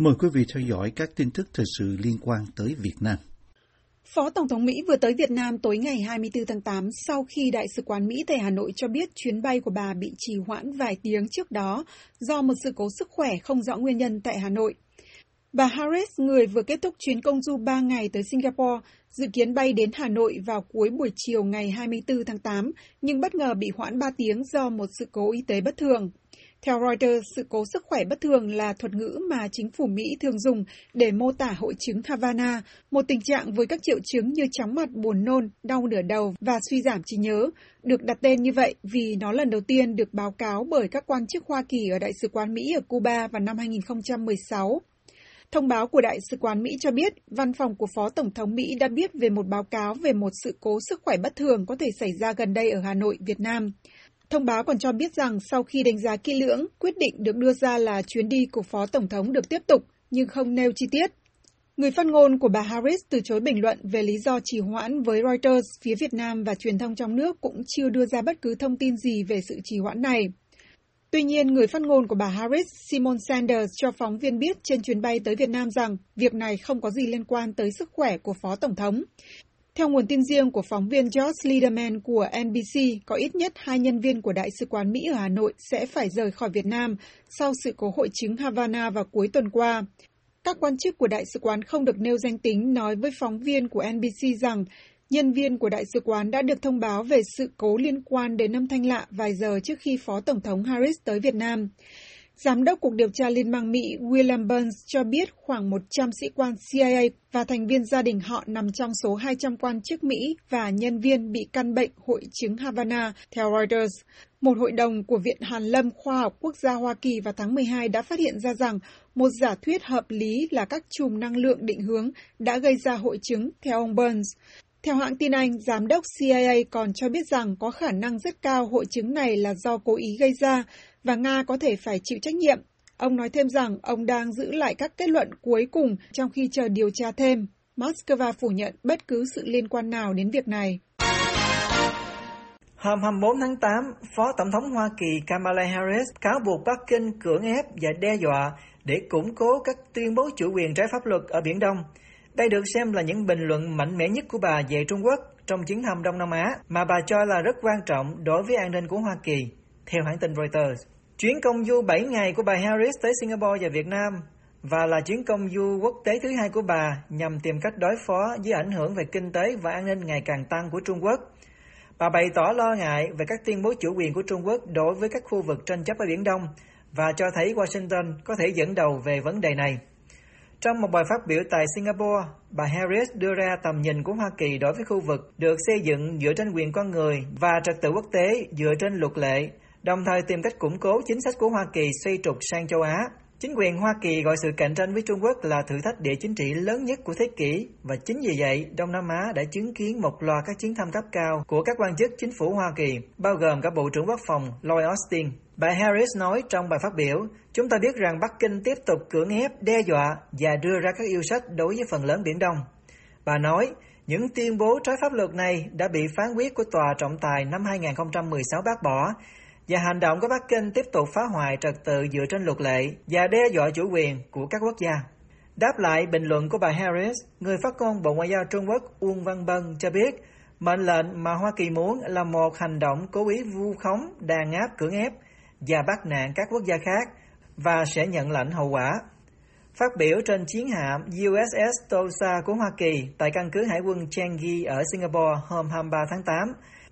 Mời quý vị theo dõi các tin tức thời sự liên quan tới Việt Nam. Phó Tổng thống Mỹ vừa tới Việt Nam tối ngày 24 tháng 8 sau khi Đại sứ quán Mỹ tại Hà Nội cho biết chuyến bay của bà bị trì hoãn vài tiếng trước đó do một sự cố sức khỏe không rõ nguyên nhân tại Hà Nội. Bà Harris, người vừa kết thúc chuyến công du 3 ngày tới Singapore, dự kiến bay đến Hà Nội vào cuối buổi chiều ngày 24 tháng 8, nhưng bất ngờ bị hoãn 3 tiếng do một sự cố y tế bất thường. Theo Reuters, sự cố sức khỏe bất thường là thuật ngữ mà chính phủ Mỹ thường dùng để mô tả hội chứng Havana, một tình trạng với các triệu chứng như chóng mặt, buồn nôn, đau nửa đầu và suy giảm trí nhớ, được đặt tên như vậy vì nó lần đầu tiên được báo cáo bởi các quan chức Hoa Kỳ ở Đại sứ quán Mỹ ở Cuba vào năm 2016. Thông báo của Đại sứ quán Mỹ cho biết, văn phòng của Phó Tổng thống Mỹ đã biết về một báo cáo về một sự cố sức khỏe bất thường có thể xảy ra gần đây ở Hà Nội, Việt Nam. Thông báo còn cho biết rằng sau khi đánh giá kỹ lưỡng, quyết định được đưa ra là chuyến đi của Phó Tổng thống được tiếp tục, nhưng không nêu chi tiết. Người phát ngôn của bà Harris từ chối bình luận về lý do trì hoãn với Reuters, phía Việt Nam và truyền thông trong nước cũng chưa đưa ra bất cứ thông tin gì về sự trì hoãn này. Tuy nhiên, người phát ngôn của bà Harris, Simon Sanders, cho phóng viên biết trên chuyến bay tới Việt Nam rằng việc này không có gì liên quan tới sức khỏe của Phó Tổng thống. Theo nguồn tin riêng của phóng viên George Liederman của NBC, có ít nhất hai nhân viên của Đại sứ quán Mỹ ở Hà Nội sẽ phải rời khỏi Việt Nam sau sự cố hội chứng Havana vào cuối tuần qua. Các quan chức của Đại sứ quán không được nêu danh tính nói với phóng viên của NBC rằng nhân viên của Đại sứ quán đã được thông báo về sự cố liên quan đến âm thanh lạ vài giờ trước khi Phó Tổng thống Harris tới Việt Nam. Giám đốc Cục Điều tra Liên bang Mỹ William Burns cho biết khoảng 100 sĩ quan CIA và thành viên gia đình họ nằm trong số 200 quan chức Mỹ và nhân viên bị căn bệnh hội chứng Havana, theo Reuters. Một hội đồng của Viện Hàn Lâm Khoa học Quốc gia Hoa Kỳ vào tháng 12 đã phát hiện ra rằng một giả thuyết hợp lý là các chùm năng lượng định hướng đã gây ra hội chứng, theo ông Burns. Theo hãng tin Anh, giám đốc CIA còn cho biết rằng có khả năng rất cao hội chứng này là do cố ý gây ra và Nga có thể phải chịu trách nhiệm. Ông nói thêm rằng ông đang giữ lại các kết luận cuối cùng trong khi chờ điều tra thêm. Moscow phủ nhận bất cứ sự liên quan nào đến việc này. Hôm 24 tháng 8, Phó Tổng thống Hoa Kỳ Kamala Harris cáo buộc Bắc Kinh cưỡng ép và đe dọa để củng cố các tuyên bố chủ quyền trái pháp luật ở Biển Đông. Đây được xem là những bình luận mạnh mẽ nhất của bà về Trung Quốc trong chuyến thăm Đông Nam Á, mà bà cho là rất quan trọng đối với an ninh của Hoa Kỳ, theo hãng tin Reuters. Chuyến công du 7 ngày của bà Harris tới Singapore và Việt Nam và là chuyến công du quốc tế thứ hai của bà nhằm tìm cách đối phó với ảnh hưởng về kinh tế và an ninh ngày càng tăng của Trung Quốc. Bà bày tỏ lo ngại về các tuyên bố chủ quyền của Trung Quốc đối với các khu vực tranh chấp ở Biển Đông và cho thấy Washington có thể dẫn đầu về vấn đề này. Trong một bài phát biểu tại Singapore, bà Harris đưa ra tầm nhìn của Hoa Kỳ đối với khu vực được xây dựng dựa trên quyền con người và trật tự quốc tế dựa trên luật lệ đồng thời tìm cách củng cố chính sách của Hoa Kỳ xoay trục sang châu Á. Chính quyền Hoa Kỳ gọi sự cạnh tranh với Trung Quốc là thử thách địa chính trị lớn nhất của thế kỷ và chính vì vậy Đông Nam Á đã chứng kiến một loạt các chuyến thăm cấp cao của các quan chức chính phủ Hoa Kỳ, bao gồm cả Bộ trưởng Quốc phòng Lloyd Austin. Bà Harris nói trong bài phát biểu, chúng ta biết rằng Bắc Kinh tiếp tục cưỡng ép, đe dọa và đưa ra các yêu sách đối với phần lớn Biển Đông. Bà nói, những tuyên bố trái pháp luật này đã bị phán quyết của Tòa trọng tài năm 2016 bác bỏ và hành động của Bắc Kinh tiếp tục phá hoại trật tự dựa trên luật lệ và đe dọa chủ quyền của các quốc gia. Đáp lại bình luận của bà Harris, người phát ngôn Bộ Ngoại giao Trung Quốc Uông Văn Bân cho biết mệnh lệnh mà Hoa Kỳ muốn là một hành động cố ý vu khống, đàn áp, cưỡng ép và bắt nạn các quốc gia khác và sẽ nhận lãnh hậu quả. Phát biểu trên chiến hạm USS Tulsa của Hoa Kỳ tại căn cứ Hải quân Changi ở Singapore hôm 23 tháng 8,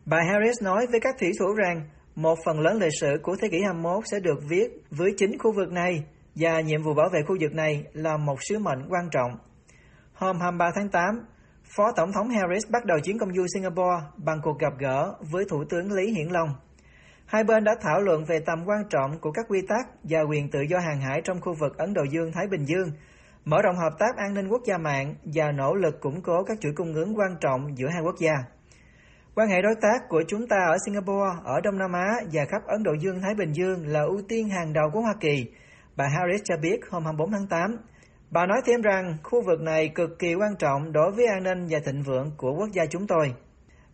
bà Harris nói với các thủy thủ rằng một phần lớn lịch sử của thế kỷ 21 sẽ được viết với chính khu vực này và nhiệm vụ bảo vệ khu vực này là một sứ mệnh quan trọng. Hôm 23 tháng 8, Phó Tổng thống Harris bắt đầu chuyến công du Singapore bằng cuộc gặp gỡ với Thủ tướng Lý Hiển Long. Hai bên đã thảo luận về tầm quan trọng của các quy tắc và quyền tự do hàng hải trong khu vực Ấn Độ Dương-Thái Bình Dương, mở rộng hợp tác an ninh quốc gia mạng và nỗ lực củng cố các chuỗi cung ứng quan trọng giữa hai quốc gia. Quan hệ đối tác của chúng ta ở Singapore, ở Đông Nam Á và khắp Ấn Độ Dương, Thái Bình Dương là ưu tiên hàng đầu của Hoa Kỳ, bà Harris cho biết hôm 24 tháng 8. Bà nói thêm rằng khu vực này cực kỳ quan trọng đối với an ninh và thịnh vượng của quốc gia chúng tôi.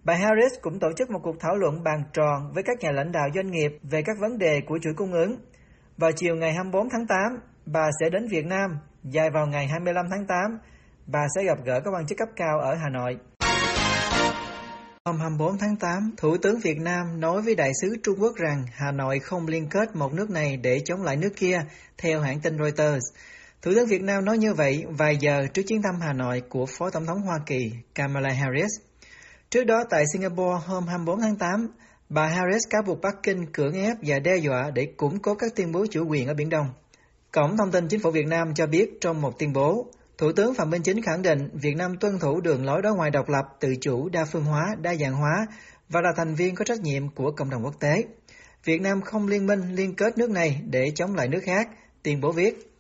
Bà Harris cũng tổ chức một cuộc thảo luận bàn tròn với các nhà lãnh đạo doanh nghiệp về các vấn đề của chuỗi cung ứng. Vào chiều ngày 24 tháng 8, bà sẽ đến Việt Nam dài vào ngày 25 tháng 8. Bà sẽ gặp gỡ các quan chức cấp cao ở Hà Nội. Hôm 24 tháng 8, Thủ tướng Việt Nam nói với đại sứ Trung Quốc rằng Hà Nội không liên kết một nước này để chống lại nước kia, theo hãng tin Reuters. Thủ tướng Việt Nam nói như vậy vài giờ trước chuyến thăm Hà Nội của Phó Tổng thống Hoa Kỳ Kamala Harris. Trước đó tại Singapore hôm 24 tháng 8, bà Harris cáo buộc Bắc Kinh cưỡng ép và đe dọa để củng cố các tuyên bố chủ quyền ở Biển Đông. Cổng thông tin chính phủ Việt Nam cho biết trong một tuyên bố, Thủ tướng Phạm Minh Chính khẳng định Việt Nam tuân thủ đường lối đối ngoại độc lập, tự chủ, đa phương hóa, đa dạng hóa và là thành viên có trách nhiệm của cộng đồng quốc tế. Việt Nam không liên minh liên kết nước này để chống lại nước khác, tuyên bố viết.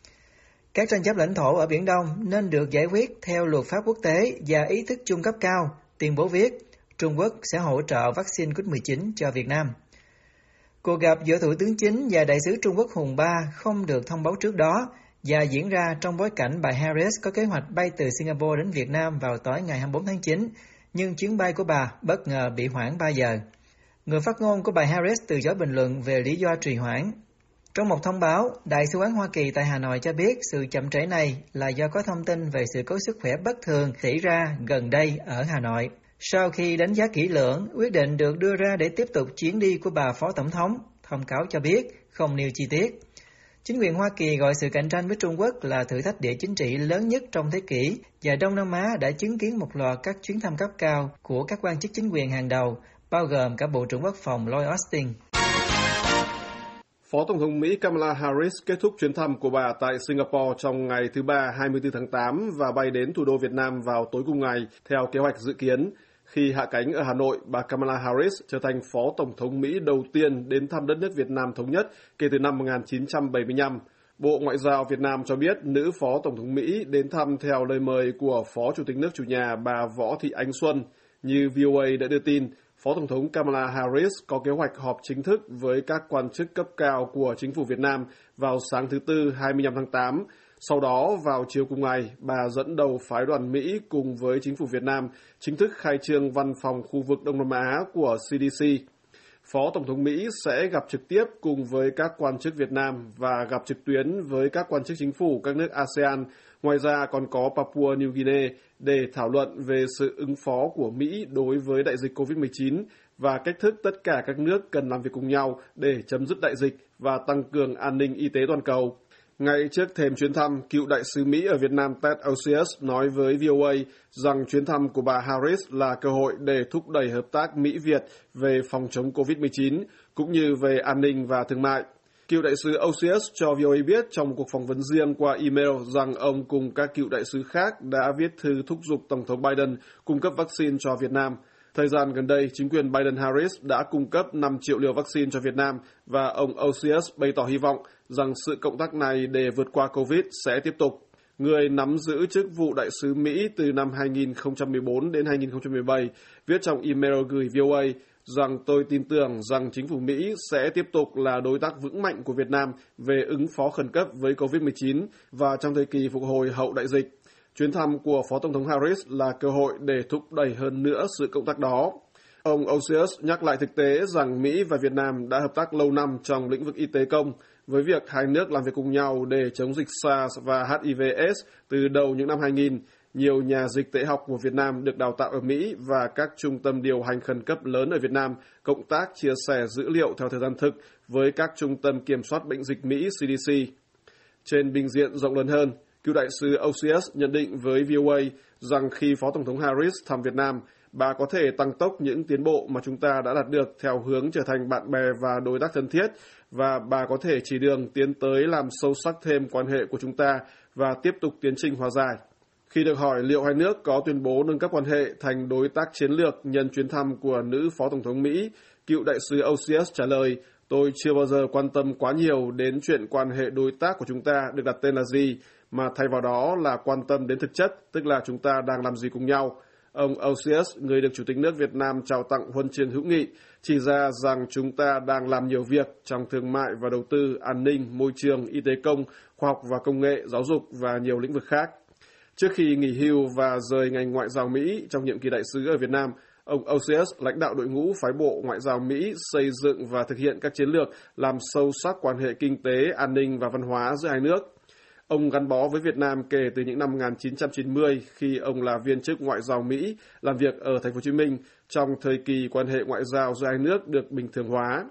Các tranh chấp lãnh thổ ở Biển Đông nên được giải quyết theo luật pháp quốc tế và ý thức chung cấp cao, tuyên bố viết. Trung Quốc sẽ hỗ trợ vaccine COVID-19 cho Việt Nam. Cuộc gặp giữa Thủ tướng Chính và Đại sứ Trung Quốc Hùng Ba không được thông báo trước đó và diễn ra trong bối cảnh bà Harris có kế hoạch bay từ Singapore đến Việt Nam vào tối ngày 24 tháng 9, nhưng chuyến bay của bà bất ngờ bị hoãn 3 giờ. Người phát ngôn của bà Harris từ chối bình luận về lý do trì hoãn. Trong một thông báo, Đại sứ quán Hoa Kỳ tại Hà Nội cho biết sự chậm trễ này là do có thông tin về sự cố sức khỏe bất thường xảy ra gần đây ở Hà Nội. Sau khi đánh giá kỹ lưỡng, quyết định được đưa ra để tiếp tục chuyến đi của bà Phó Tổng thống, thông cáo cho biết không nêu chi tiết. Chính quyền Hoa Kỳ gọi sự cạnh tranh với Trung Quốc là thử thách địa chính trị lớn nhất trong thế kỷ và Đông Nam Á đã chứng kiến một loạt các chuyến thăm cấp cao của các quan chức chính quyền hàng đầu, bao gồm cả Bộ trưởng Quốc phòng Lloyd Austin. Phó Tổng thống Mỹ Kamala Harris kết thúc chuyến thăm của bà tại Singapore trong ngày thứ Ba 24 tháng 8 và bay đến thủ đô Việt Nam vào tối cùng ngày theo kế hoạch dự kiến. Khi hạ cánh ở Hà Nội, bà Kamala Harris trở thành Phó Tổng thống Mỹ đầu tiên đến thăm đất nước Việt Nam thống nhất kể từ năm 1975. Bộ Ngoại giao Việt Nam cho biết nữ Phó Tổng thống Mỹ đến thăm theo lời mời của Phó Chủ tịch nước chủ nhà bà Võ Thị Ánh Xuân. Như VOA đã đưa tin, Phó Tổng thống Kamala Harris có kế hoạch họp chính thức với các quan chức cấp cao của chính phủ Việt Nam vào sáng thứ Tư 25 tháng 8. Sau đó, vào chiều cùng ngày, bà dẫn đầu phái đoàn Mỹ cùng với chính phủ Việt Nam chính thức khai trương văn phòng khu vực Đông Nam Á của CDC. Phó Tổng thống Mỹ sẽ gặp trực tiếp cùng với các quan chức Việt Nam và gặp trực tuyến với các quan chức chính phủ các nước ASEAN. Ngoài ra còn có Papua New Guinea để thảo luận về sự ứng phó của Mỹ đối với đại dịch COVID-19 và cách thức tất cả các nước cần làm việc cùng nhau để chấm dứt đại dịch và tăng cường an ninh y tế toàn cầu. Ngay trước thềm chuyến thăm, cựu đại sứ Mỹ ở Việt Nam Ted Osius nói với VOA rằng chuyến thăm của bà Harris là cơ hội để thúc đẩy hợp tác Mỹ-Việt về phòng chống COVID-19, cũng như về an ninh và thương mại. Cựu đại sứ Osius cho VOA biết trong một cuộc phỏng vấn riêng qua email rằng ông cùng các cựu đại sứ khác đã viết thư thúc giục Tổng thống Biden cung cấp vaccine cho Việt Nam. Thời gian gần đây, chính quyền Biden-Harris đã cung cấp 5 triệu liều vaccine cho Việt Nam và ông Osius bày tỏ hy vọng rằng sự cộng tác này để vượt qua COVID sẽ tiếp tục. Người nắm giữ chức vụ đại sứ Mỹ từ năm 2014 đến 2017 viết trong email gửi VOA rằng tôi tin tưởng rằng chính phủ Mỹ sẽ tiếp tục là đối tác vững mạnh của Việt Nam về ứng phó khẩn cấp với COVID-19 và trong thời kỳ phục hồi hậu đại dịch. Chuyến thăm của Phó Tổng thống Harris là cơ hội để thúc đẩy hơn nữa sự cộng tác đó. Ông Osius nhắc lại thực tế rằng Mỹ và Việt Nam đã hợp tác lâu năm trong lĩnh vực y tế công, với việc hai nước làm việc cùng nhau để chống dịch SARS và HIV-AIDS từ đầu những năm 2000. Nhiều nhà dịch tễ học của Việt Nam được đào tạo ở Mỹ và các trung tâm điều hành khẩn cấp lớn ở Việt Nam cộng tác chia sẻ dữ liệu theo thời gian thực với các trung tâm kiểm soát bệnh dịch Mỹ CDC. Trên bình diện rộng lớn hơn, cựu đại sứ OCS nhận định với VOA rằng khi Phó Tổng thống Harris thăm Việt Nam, bà có thể tăng tốc những tiến bộ mà chúng ta đã đạt được theo hướng trở thành bạn bè và đối tác thân thiết và bà có thể chỉ đường tiến tới làm sâu sắc thêm quan hệ của chúng ta và tiếp tục tiến trình hòa giải. Khi được hỏi liệu hai nước có tuyên bố nâng cấp quan hệ thành đối tác chiến lược nhân chuyến thăm của nữ Phó Tổng thống Mỹ, cựu đại sứ OCS trả lời, tôi chưa bao giờ quan tâm quá nhiều đến chuyện quan hệ đối tác của chúng ta được đặt tên là gì, mà thay vào đó là quan tâm đến thực chất, tức là chúng ta đang làm gì cùng nhau. Ông OCS, người được Chủ tịch nước Việt Nam trao tặng huân chương hữu nghị, chỉ ra rằng chúng ta đang làm nhiều việc trong thương mại và đầu tư, an ninh, môi trường, y tế công, khoa học và công nghệ, giáo dục và nhiều lĩnh vực khác. Trước khi nghỉ hưu và rời ngành ngoại giao Mỹ trong nhiệm kỳ đại sứ ở Việt Nam, ông Osius lãnh đạo đội ngũ phái bộ ngoại giao Mỹ xây dựng và thực hiện các chiến lược làm sâu sắc quan hệ kinh tế, an ninh và văn hóa giữa hai nước. Ông gắn bó với Việt Nam kể từ những năm 1990 khi ông là viên chức ngoại giao Mỹ làm việc ở thành phố Hồ Chí Minh trong thời kỳ quan hệ ngoại giao giữa hai nước được bình thường hóa.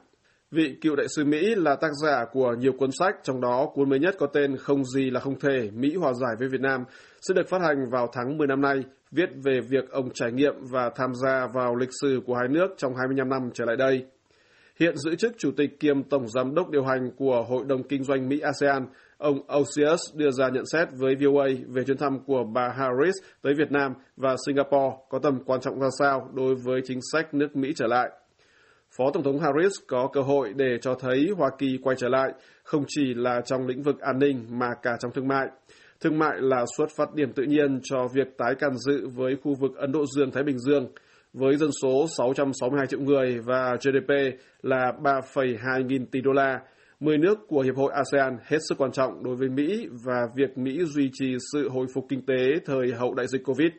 Vị cựu đại sứ Mỹ là tác giả của nhiều cuốn sách, trong đó cuốn mới nhất có tên Không gì là không thể, Mỹ hòa giải với Việt Nam, sẽ được phát hành vào tháng 10 năm nay, viết về việc ông trải nghiệm và tham gia vào lịch sử của hai nước trong 25 năm trở lại đây. Hiện giữ chức Chủ tịch kiêm Tổng Giám đốc điều hành của Hội đồng Kinh doanh Mỹ-ASEAN, ông Osius đưa ra nhận xét với VOA về chuyến thăm của bà Harris tới Việt Nam và Singapore có tầm quan trọng ra sao đối với chính sách nước Mỹ trở lại. Phó Tổng thống Harris có cơ hội để cho thấy Hoa Kỳ quay trở lại không chỉ là trong lĩnh vực an ninh mà cả trong thương mại. Thương mại là xuất phát điểm tự nhiên cho việc tái can dự với khu vực Ấn Độ Dương-Thái Bình Dương, với dân số 662 triệu người và GDP là 3,2 nghìn tỷ đô la. 10 nước của Hiệp hội ASEAN hết sức quan trọng đối với Mỹ và việc Mỹ duy trì sự hồi phục kinh tế thời hậu đại dịch COVID.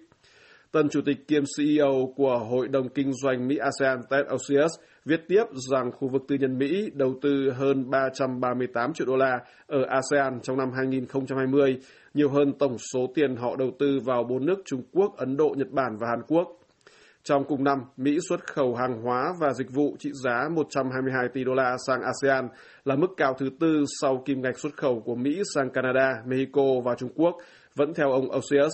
Tân Chủ tịch kiêm CEO của Hội đồng Kinh doanh Mỹ-ASEAN Ted Osius viết tiếp rằng khu vực tư nhân Mỹ đầu tư hơn 338 triệu đô la ở ASEAN trong năm 2020, nhiều hơn tổng số tiền họ đầu tư vào bốn nước Trung Quốc, Ấn Độ, Nhật Bản và Hàn Quốc. Trong cùng năm, Mỹ xuất khẩu hàng hóa và dịch vụ trị giá 122 tỷ đô la sang ASEAN là mức cao thứ tư sau kim ngạch xuất khẩu của Mỹ sang Canada, Mexico và Trung Quốc, vẫn theo ông Osius.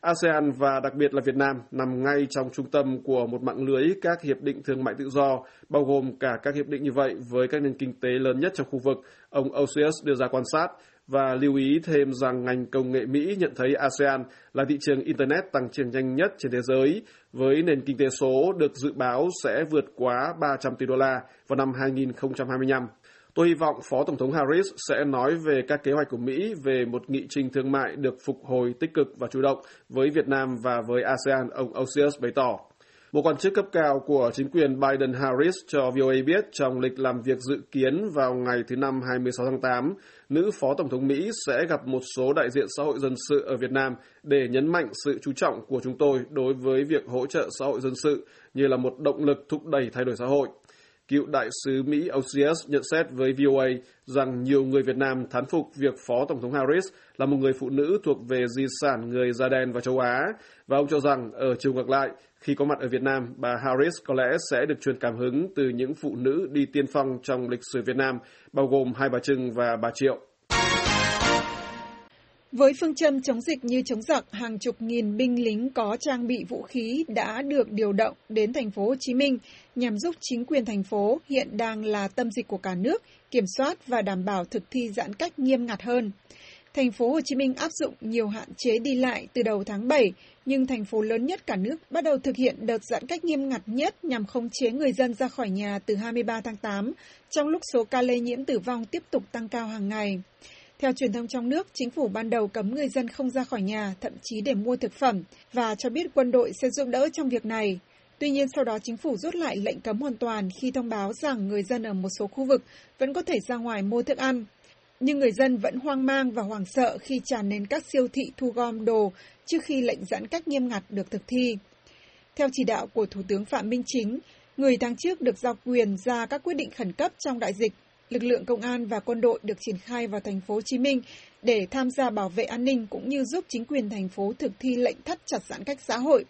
ASEAN và đặc biệt là Việt Nam nằm ngay trong trung tâm của một mạng lưới các hiệp định thương mại tự do, bao gồm cả các hiệp định như vậy với các nền kinh tế lớn nhất trong khu vực, ông Osius đưa ra quan sát và lưu ý thêm rằng ngành công nghệ Mỹ nhận thấy ASEAN là thị trường Internet tăng trưởng nhanh nhất trên thế giới, với nền kinh tế số được dự báo sẽ vượt quá 300 tỷ đô la vào năm 2025. Tôi hy vọng Phó Tổng thống Harris sẽ nói về các kế hoạch của Mỹ về một nghị trình thương mại được phục hồi tích cực và chủ động với Việt Nam và với ASEAN, ông Osius bày tỏ. Một quan chức cấp cao của chính quyền Biden-Harris cho VOA biết trong lịch làm việc dự kiến vào ngày thứ Năm 26 tháng 8, nữ Phó Tổng thống Mỹ sẽ gặp một số đại diện xã hội dân sự ở Việt Nam để nhấn mạnh sự chú trọng của chúng tôi đối với việc hỗ trợ xã hội dân sự như là một động lực thúc đẩy thay đổi xã hội. Cựu đại sứ Mỹ Osius nhận xét với VOA rằng nhiều người Việt Nam thán phục việc Phó Tổng thống Harris là một người phụ nữ thuộc về di sản người da đen và châu Á, và ông cho rằng ở chiều ngược lại, khi có mặt ở Việt Nam, bà Harris có lẽ sẽ được truyền cảm hứng từ những phụ nữ đi tiên phong trong lịch sử Việt Nam, bao gồm Hai Bà Trưng và Bà Triệu. Với phương châm chống dịch như chống giặc, hàng chục nghìn binh lính có trang bị vũ khí đã được điều động đến thành phố Hồ Chí Minh nhằm giúp chính quyền thành phố hiện đang là tâm dịch của cả nước kiểm soát và đảm bảo thực thi giãn cách nghiêm ngặt hơn. Thành phố Hồ Chí Minh áp dụng nhiều hạn chế đi lại từ đầu tháng 7, nhưng thành phố lớn nhất cả nước bắt đầu thực hiện đợt giãn cách nghiêm ngặt nhất nhằm khống chế người dân ra khỏi nhà từ 23 tháng 8, trong lúc số ca lây nhiễm tử vong tiếp tục tăng cao hàng ngày. Theo truyền thông trong nước, chính phủ ban đầu cấm người dân không ra khỏi nhà, thậm chí để mua thực phẩm, và cho biết quân đội sẽ giúp đỡ trong việc này. Tuy nhiên, sau đó chính phủ rút lại lệnh cấm hoàn toàn khi thông báo rằng người dân ở một số khu vực vẫn có thể ra ngoài mua thức ăn. Nhưng người dân vẫn hoang mang và hoảng sợ khi tràn đến các siêu thị thu gom đồ trước khi lệnh giãn cách nghiêm ngặt được thực thi. Theo chỉ đạo của Thủ tướng Phạm Minh Chính, người tháng trước được giao quyền ra các quyết định khẩn cấp trong đại dịch lực lượng công an và quân đội được triển khai vào thành phố Hồ Chí Minh để tham gia bảo vệ an ninh cũng như giúp chính quyền thành phố thực thi lệnh thắt chặt giãn cách xã hội.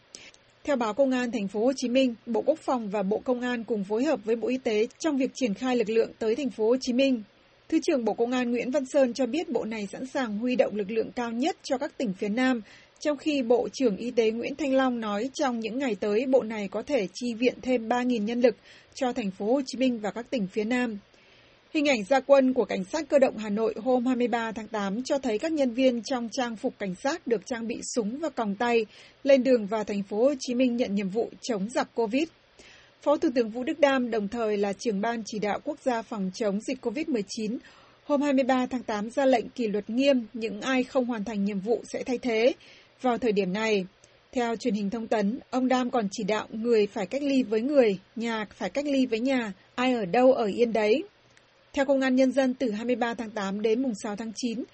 Theo báo Công an thành phố Hồ Chí Minh, Bộ Quốc phòng và Bộ Công an cùng phối hợp với Bộ Y tế trong việc triển khai lực lượng tới thành phố Hồ Chí Minh. Thứ trưởng Bộ Công an Nguyễn Văn Sơn cho biết bộ này sẵn sàng huy động lực lượng cao nhất cho các tỉnh phía Nam, trong khi Bộ trưởng Y tế Nguyễn Thanh Long nói trong những ngày tới bộ này có thể chi viện thêm 3.000 nhân lực cho thành phố Hồ Chí Minh và các tỉnh phía Nam. Hình ảnh gia quân của Cảnh sát cơ động Hà Nội hôm 23 tháng 8 cho thấy các nhân viên trong trang phục cảnh sát được trang bị súng và còng tay lên đường vào thành phố Hồ Chí Minh nhận nhiệm vụ chống giặc Covid. Phó Thủ tướng Vũ Đức Đam đồng thời là trưởng ban chỉ đạo quốc gia phòng chống dịch Covid-19 hôm 23 tháng 8 ra lệnh kỷ luật nghiêm những ai không hoàn thành nhiệm vụ sẽ thay thế. Vào thời điểm này, theo truyền hình thông tấn, ông Đam còn chỉ đạo người phải cách ly với người, nhà phải cách ly với nhà, ai ở đâu ở yên đấy. Theo Công an Nhân dân, từ 23 tháng 8 đến mùng 6 tháng 9,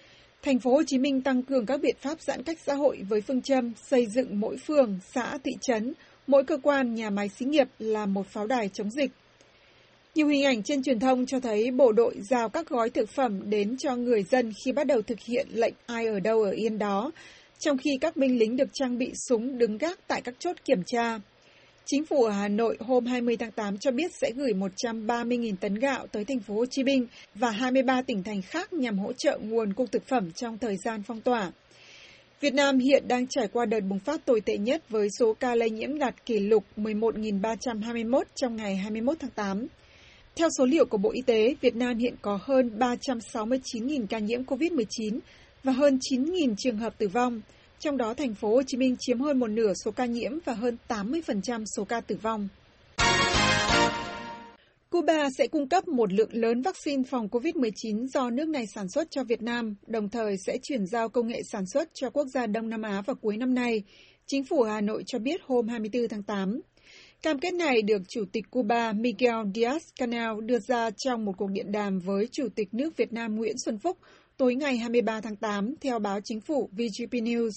thành phố Hồ Chí Minh tăng cường các biện pháp giãn cách xã hội với phương châm xây dựng mỗi phường, xã, thị trấn, mỗi cơ quan, nhà máy xí nghiệp là một pháo đài chống dịch. Nhiều hình ảnh trên truyền thông cho thấy bộ đội giao các gói thực phẩm đến cho người dân khi bắt đầu thực hiện lệnh ai ở đâu ở yên đó, trong khi các binh lính được trang bị súng đứng gác tại các chốt kiểm tra. Chính phủ ở Hà Nội hôm 20 tháng 8 cho biết sẽ gửi 130.000 tấn gạo tới thành phố Hồ Chí Minh và 23 tỉnh thành khác nhằm hỗ trợ nguồn cung thực phẩm trong thời gian phong tỏa. Việt Nam hiện đang trải qua đợt bùng phát tồi tệ nhất với số ca lây nhiễm đạt kỷ lục 11.321 trong ngày 21 tháng 8. Theo số liệu của Bộ Y tế, Việt Nam hiện có hơn 369.000 ca nhiễm COVID-19 và hơn 9.000 trường hợp tử vong, trong đó thành phố Hồ Chí Minh chiếm hơn một nửa số ca nhiễm và hơn 80% số ca tử vong. Cuba sẽ cung cấp một lượng lớn vaccine phòng COVID-19 do nước này sản xuất cho Việt Nam, đồng thời sẽ chuyển giao công nghệ sản xuất cho quốc gia Đông Nam Á vào cuối năm nay, chính phủ Hà Nội cho biết hôm 24 tháng 8. Cam kết này được Chủ tịch Cuba Miguel Diaz-Canel đưa ra trong một cuộc điện đàm với Chủ tịch nước Việt Nam Nguyễn Xuân Phúc tối ngày 23 tháng 8, theo báo chính phủ VGP News.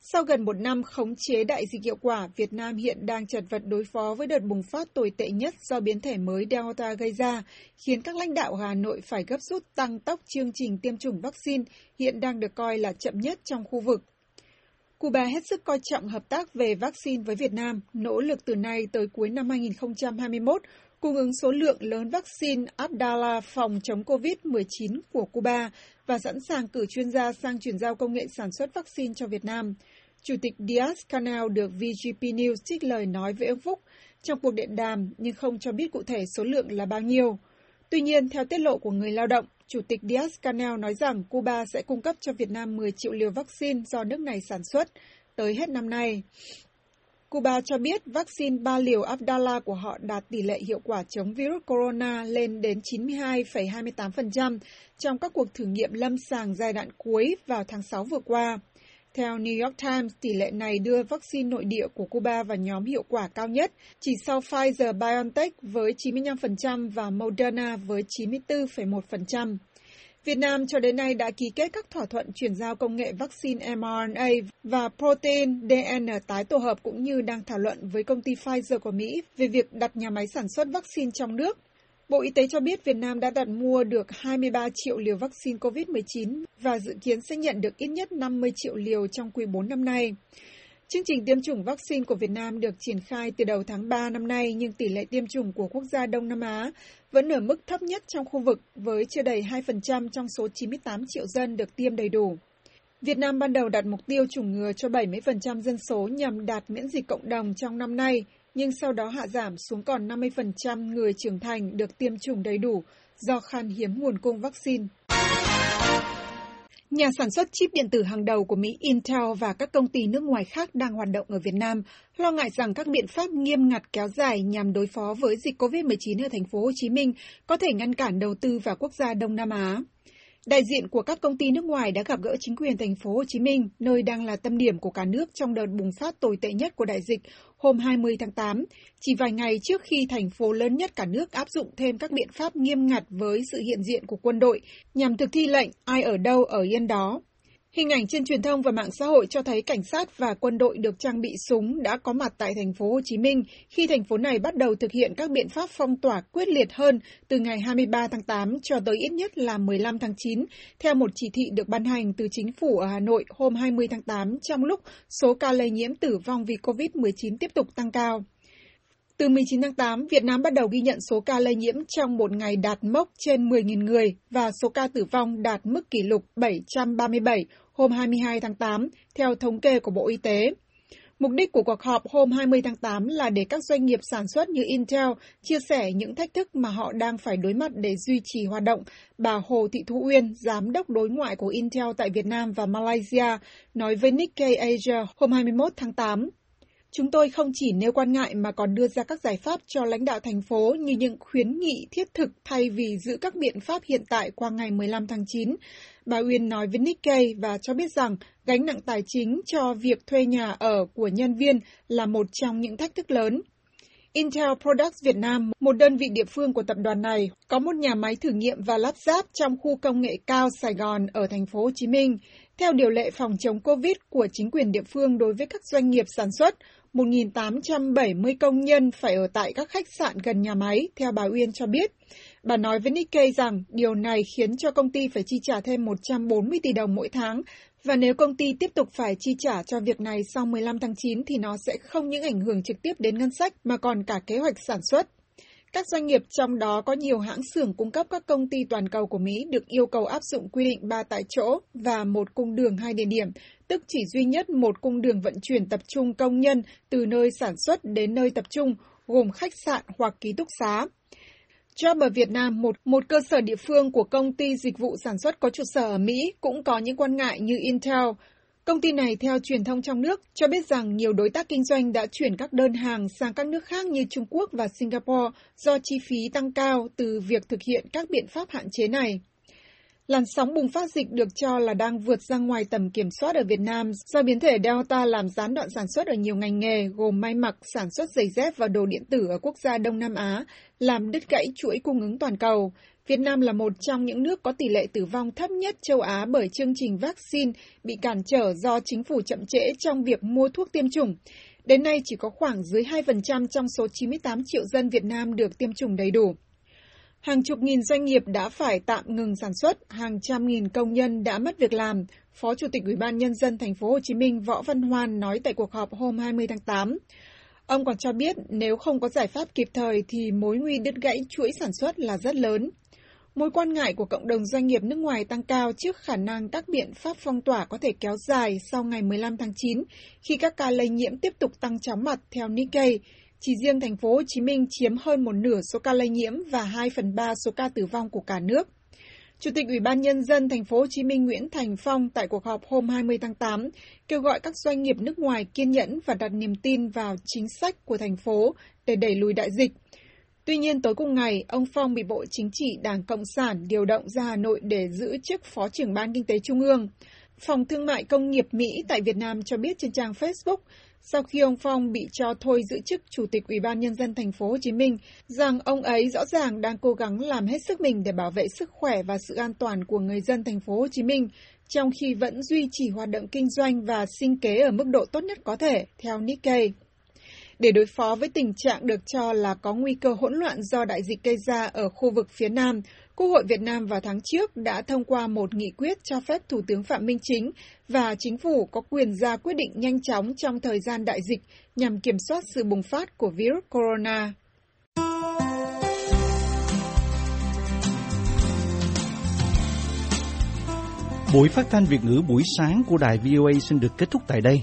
Sau gần một năm khống chế đại dịch hiệu quả, Việt Nam hiện đang chật vật đối phó với đợt bùng phát tồi tệ nhất do biến thể mới Delta gây ra, khiến các lãnh đạo Hà Nội phải gấp rút tăng tốc chương trình tiêm chủng vaccine hiện đang được coi là chậm nhất trong khu vực. Cuba hết sức coi trọng hợp tác về vaccine với Việt Nam, nỗ lực từ nay tới cuối năm 2021 cung ứng số lượng lớn vaccine Abdala phòng chống COVID-19 của Cuba và sẵn sàng cử chuyên gia sang chuyển giao công nghệ sản xuất vaccine cho Việt Nam. Chủ tịch Diaz-Canal được VGP News trích lời nói với ông Phúc trong cuộc điện đàm nhưng không cho biết cụ thể số lượng là bao nhiêu. Tuy nhiên, theo tiết lộ của người lao động, Chủ tịch Diaz-Canel nói rằng Cuba sẽ cung cấp cho Việt Nam 10 triệu liều vaccine do nước này sản xuất tới hết năm nay. Cuba cho biết vaccine ba liều Abdala của họ đạt tỷ lệ hiệu quả chống virus corona lên đến 92,28% trong các cuộc thử nghiệm lâm sàng giai đoạn cuối vào tháng 6 vừa qua. Theo New York Times, tỷ lệ này đưa vaccine nội địa của Cuba vào nhóm hiệu quả cao nhất, chỉ sau Pfizer-BioNTech với 95% và Moderna với 94,1%. Việt Nam cho đến nay đã ký kết các thỏa thuận chuyển giao công nghệ vaccine mRNA và protein DN tái tổ hợp cũng như đang thảo luận với công ty Pfizer của Mỹ về việc đặt nhà máy sản xuất vaccine trong nước. Bộ Y tế cho biết Việt Nam đã đặt mua được 23 triệu liều vaccine COVID-19 và dự kiến sẽ nhận được ít nhất 50 triệu liều trong quý 4 năm nay. Chương trình tiêm chủng vaccine của Việt Nam được triển khai từ đầu tháng 3 năm nay nhưng tỷ lệ tiêm chủng của quốc gia Đông Nam Á vẫn ở mức thấp nhất trong khu vực với chưa đầy 2% trong số 98 triệu dân được tiêm đầy đủ. Việt Nam ban đầu đặt mục tiêu chủng ngừa cho 70% dân số nhằm đạt miễn dịch cộng đồng trong năm nay, nhưng sau đó hạ giảm xuống còn 50% người trưởng thành được tiêm chủng đầy đủ do khan hiếm nguồn cung vaccine. Nhà sản xuất chip điện tử hàng đầu của Mỹ Intel và các công ty nước ngoài khác đang hoạt động ở Việt Nam lo ngại rằng các biện pháp nghiêm ngặt kéo dài nhằm đối phó với dịch COVID-19 ở thành phố Hồ Chí Minh có thể ngăn cản đầu tư vào quốc gia Đông Nam Á. Đại diện của các công ty nước ngoài đã gặp gỡ chính quyền thành phố Hồ Chí Minh, nơi đang là tâm điểm của cả nước trong đợt bùng phát tồi tệ nhất của đại dịch hôm 20 tháng 8, chỉ vài ngày trước khi thành phố lớn nhất cả nước áp dụng thêm các biện pháp nghiêm ngặt với sự hiện diện của quân đội nhằm thực thi lệnh ai ở đâu ở yên đó. Hình ảnh trên truyền thông và mạng xã hội cho thấy cảnh sát và quân đội được trang bị súng đã có mặt tại thành phố Hồ Chí Minh khi thành phố này bắt đầu thực hiện các biện pháp phong tỏa quyết liệt hơn từ ngày 23 tháng 8 cho tới ít nhất là 15 tháng 9, theo một chỉ thị được ban hành từ chính phủ ở Hà Nội hôm 20 tháng 8 trong lúc số ca lây nhiễm tử vong vì COVID-19 tiếp tục tăng cao. Từ 19 tháng 8, Việt Nam bắt đầu ghi nhận số ca lây nhiễm trong một ngày đạt mốc trên 10.000 người và số ca tử vong đạt mức kỷ lục 737 hôm 22 tháng 8, theo thống kê của Bộ Y tế. Mục đích của cuộc họp hôm 20 tháng 8 là để các doanh nghiệp sản xuất như Intel chia sẻ những thách thức mà họ đang phải đối mặt để duy trì hoạt động. Bà Hồ Thị Thu Uyên, giám đốc đối ngoại của Intel tại Việt Nam và Malaysia, nói với Nikkei Asia hôm 21 tháng 8. Chúng tôi không chỉ nêu quan ngại mà còn đưa ra các giải pháp cho lãnh đạo thành phố như những khuyến nghị thiết thực thay vì giữ các biện pháp hiện tại qua ngày 15 tháng 9. Bà Uyên nói với Nikkei và cho biết rằng gánh nặng tài chính cho việc thuê nhà ở của nhân viên là một trong những thách thức lớn. Intel Products Việt Nam, một đơn vị địa phương của tập đoàn này, có một nhà máy thử nghiệm và lắp ráp trong khu công nghệ cao Sài Gòn ở thành phố Hồ Chí Minh. Theo điều lệ phòng chống COVID của chính quyền địa phương đối với các doanh nghiệp sản xuất, 1.870 công nhân phải ở tại các khách sạn gần nhà máy, theo bà Uyên cho biết. Bà nói với Nikkei rằng điều này khiến cho công ty phải chi trả thêm 140 tỷ đồng mỗi tháng, và nếu công ty tiếp tục phải chi trả cho việc này sau 15 tháng 9 thì nó sẽ không những ảnh hưởng trực tiếp đến ngân sách mà còn cả kế hoạch sản xuất. Các doanh nghiệp trong đó có nhiều hãng xưởng cung cấp các công ty toàn cầu của Mỹ được yêu cầu áp dụng quy định ba tại chỗ và một cung đường hai địa điểm, tức chỉ duy nhất một cung đường vận chuyển tập trung công nhân từ nơi sản xuất đến nơi tập trung, gồm khách sạn hoặc ký túc xá. Job ở Việt Nam, một, một cơ sở địa phương của công ty dịch vụ sản xuất có trụ sở ở Mỹ, cũng có những quan ngại như Intel, Công ty này theo truyền thông trong nước cho biết rằng nhiều đối tác kinh doanh đã chuyển các đơn hàng sang các nước khác như Trung Quốc và Singapore do chi phí tăng cao từ việc thực hiện các biện pháp hạn chế này. Làn sóng bùng phát dịch được cho là đang vượt ra ngoài tầm kiểm soát ở Việt Nam do biến thể Delta làm gián đoạn sản xuất ở nhiều ngành nghề gồm may mặc, sản xuất giày dép và đồ điện tử ở quốc gia Đông Nam Á, làm đứt gãy chuỗi cung ứng toàn cầu. Việt Nam là một trong những nước có tỷ lệ tử vong thấp nhất châu Á bởi chương trình vaccine bị cản trở do chính phủ chậm trễ trong việc mua thuốc tiêm chủng. Đến nay chỉ có khoảng dưới 2% trong số 98 triệu dân Việt Nam được tiêm chủng đầy đủ. Hàng chục nghìn doanh nghiệp đã phải tạm ngừng sản xuất, hàng trăm nghìn công nhân đã mất việc làm, Phó Chủ tịch Ủy ban nhân dân thành phố Hồ Chí Minh Võ Văn Hoan nói tại cuộc họp hôm 20 tháng 8. Ông còn cho biết nếu không có giải pháp kịp thời thì mối nguy đứt gãy chuỗi sản xuất là rất lớn. Mối quan ngại của cộng đồng doanh nghiệp nước ngoài tăng cao trước khả năng các biện pháp phong tỏa có thể kéo dài sau ngày 15 tháng 9 khi các ca lây nhiễm tiếp tục tăng chóng mặt theo Nikkei. Chỉ riêng thành phố Hồ Chí Minh chiếm hơn một nửa số ca lây nhiễm và 2 phần 3 số ca tử vong của cả nước. Chủ tịch Ủy ban nhân dân thành phố Hồ Chí Minh Nguyễn Thành Phong tại cuộc họp hôm 20 tháng 8 kêu gọi các doanh nghiệp nước ngoài kiên nhẫn và đặt niềm tin vào chính sách của thành phố để đẩy lùi đại dịch. Tuy nhiên tối cùng ngày, ông Phong bị Bộ Chính trị Đảng Cộng sản điều động ra Hà Nội để giữ chức Phó trưởng Ban Kinh tế Trung ương. Phòng Thương mại Công nghiệp Mỹ tại Việt Nam cho biết trên trang Facebook, sau khi ông Phong bị cho thôi giữ chức Chủ tịch Ủy ban Nhân dân thành phố Hồ Chí Minh, rằng ông ấy rõ ràng đang cố gắng làm hết sức mình để bảo vệ sức khỏe và sự an toàn của người dân thành phố Hồ Chí Minh, trong khi vẫn duy trì hoạt động kinh doanh và sinh kế ở mức độ tốt nhất có thể, theo Nikkei. Để đối phó với tình trạng được cho là có nguy cơ hỗn loạn do đại dịch gây ra ở khu vực phía Nam, Quốc hội Việt Nam vào tháng trước đã thông qua một nghị quyết cho phép Thủ tướng Phạm Minh Chính và Chính phủ có quyền ra quyết định nhanh chóng trong thời gian đại dịch nhằm kiểm soát sự bùng phát của virus corona. Buổi phát thanh Việt ngữ buổi sáng của đài VOA xin được kết thúc tại đây.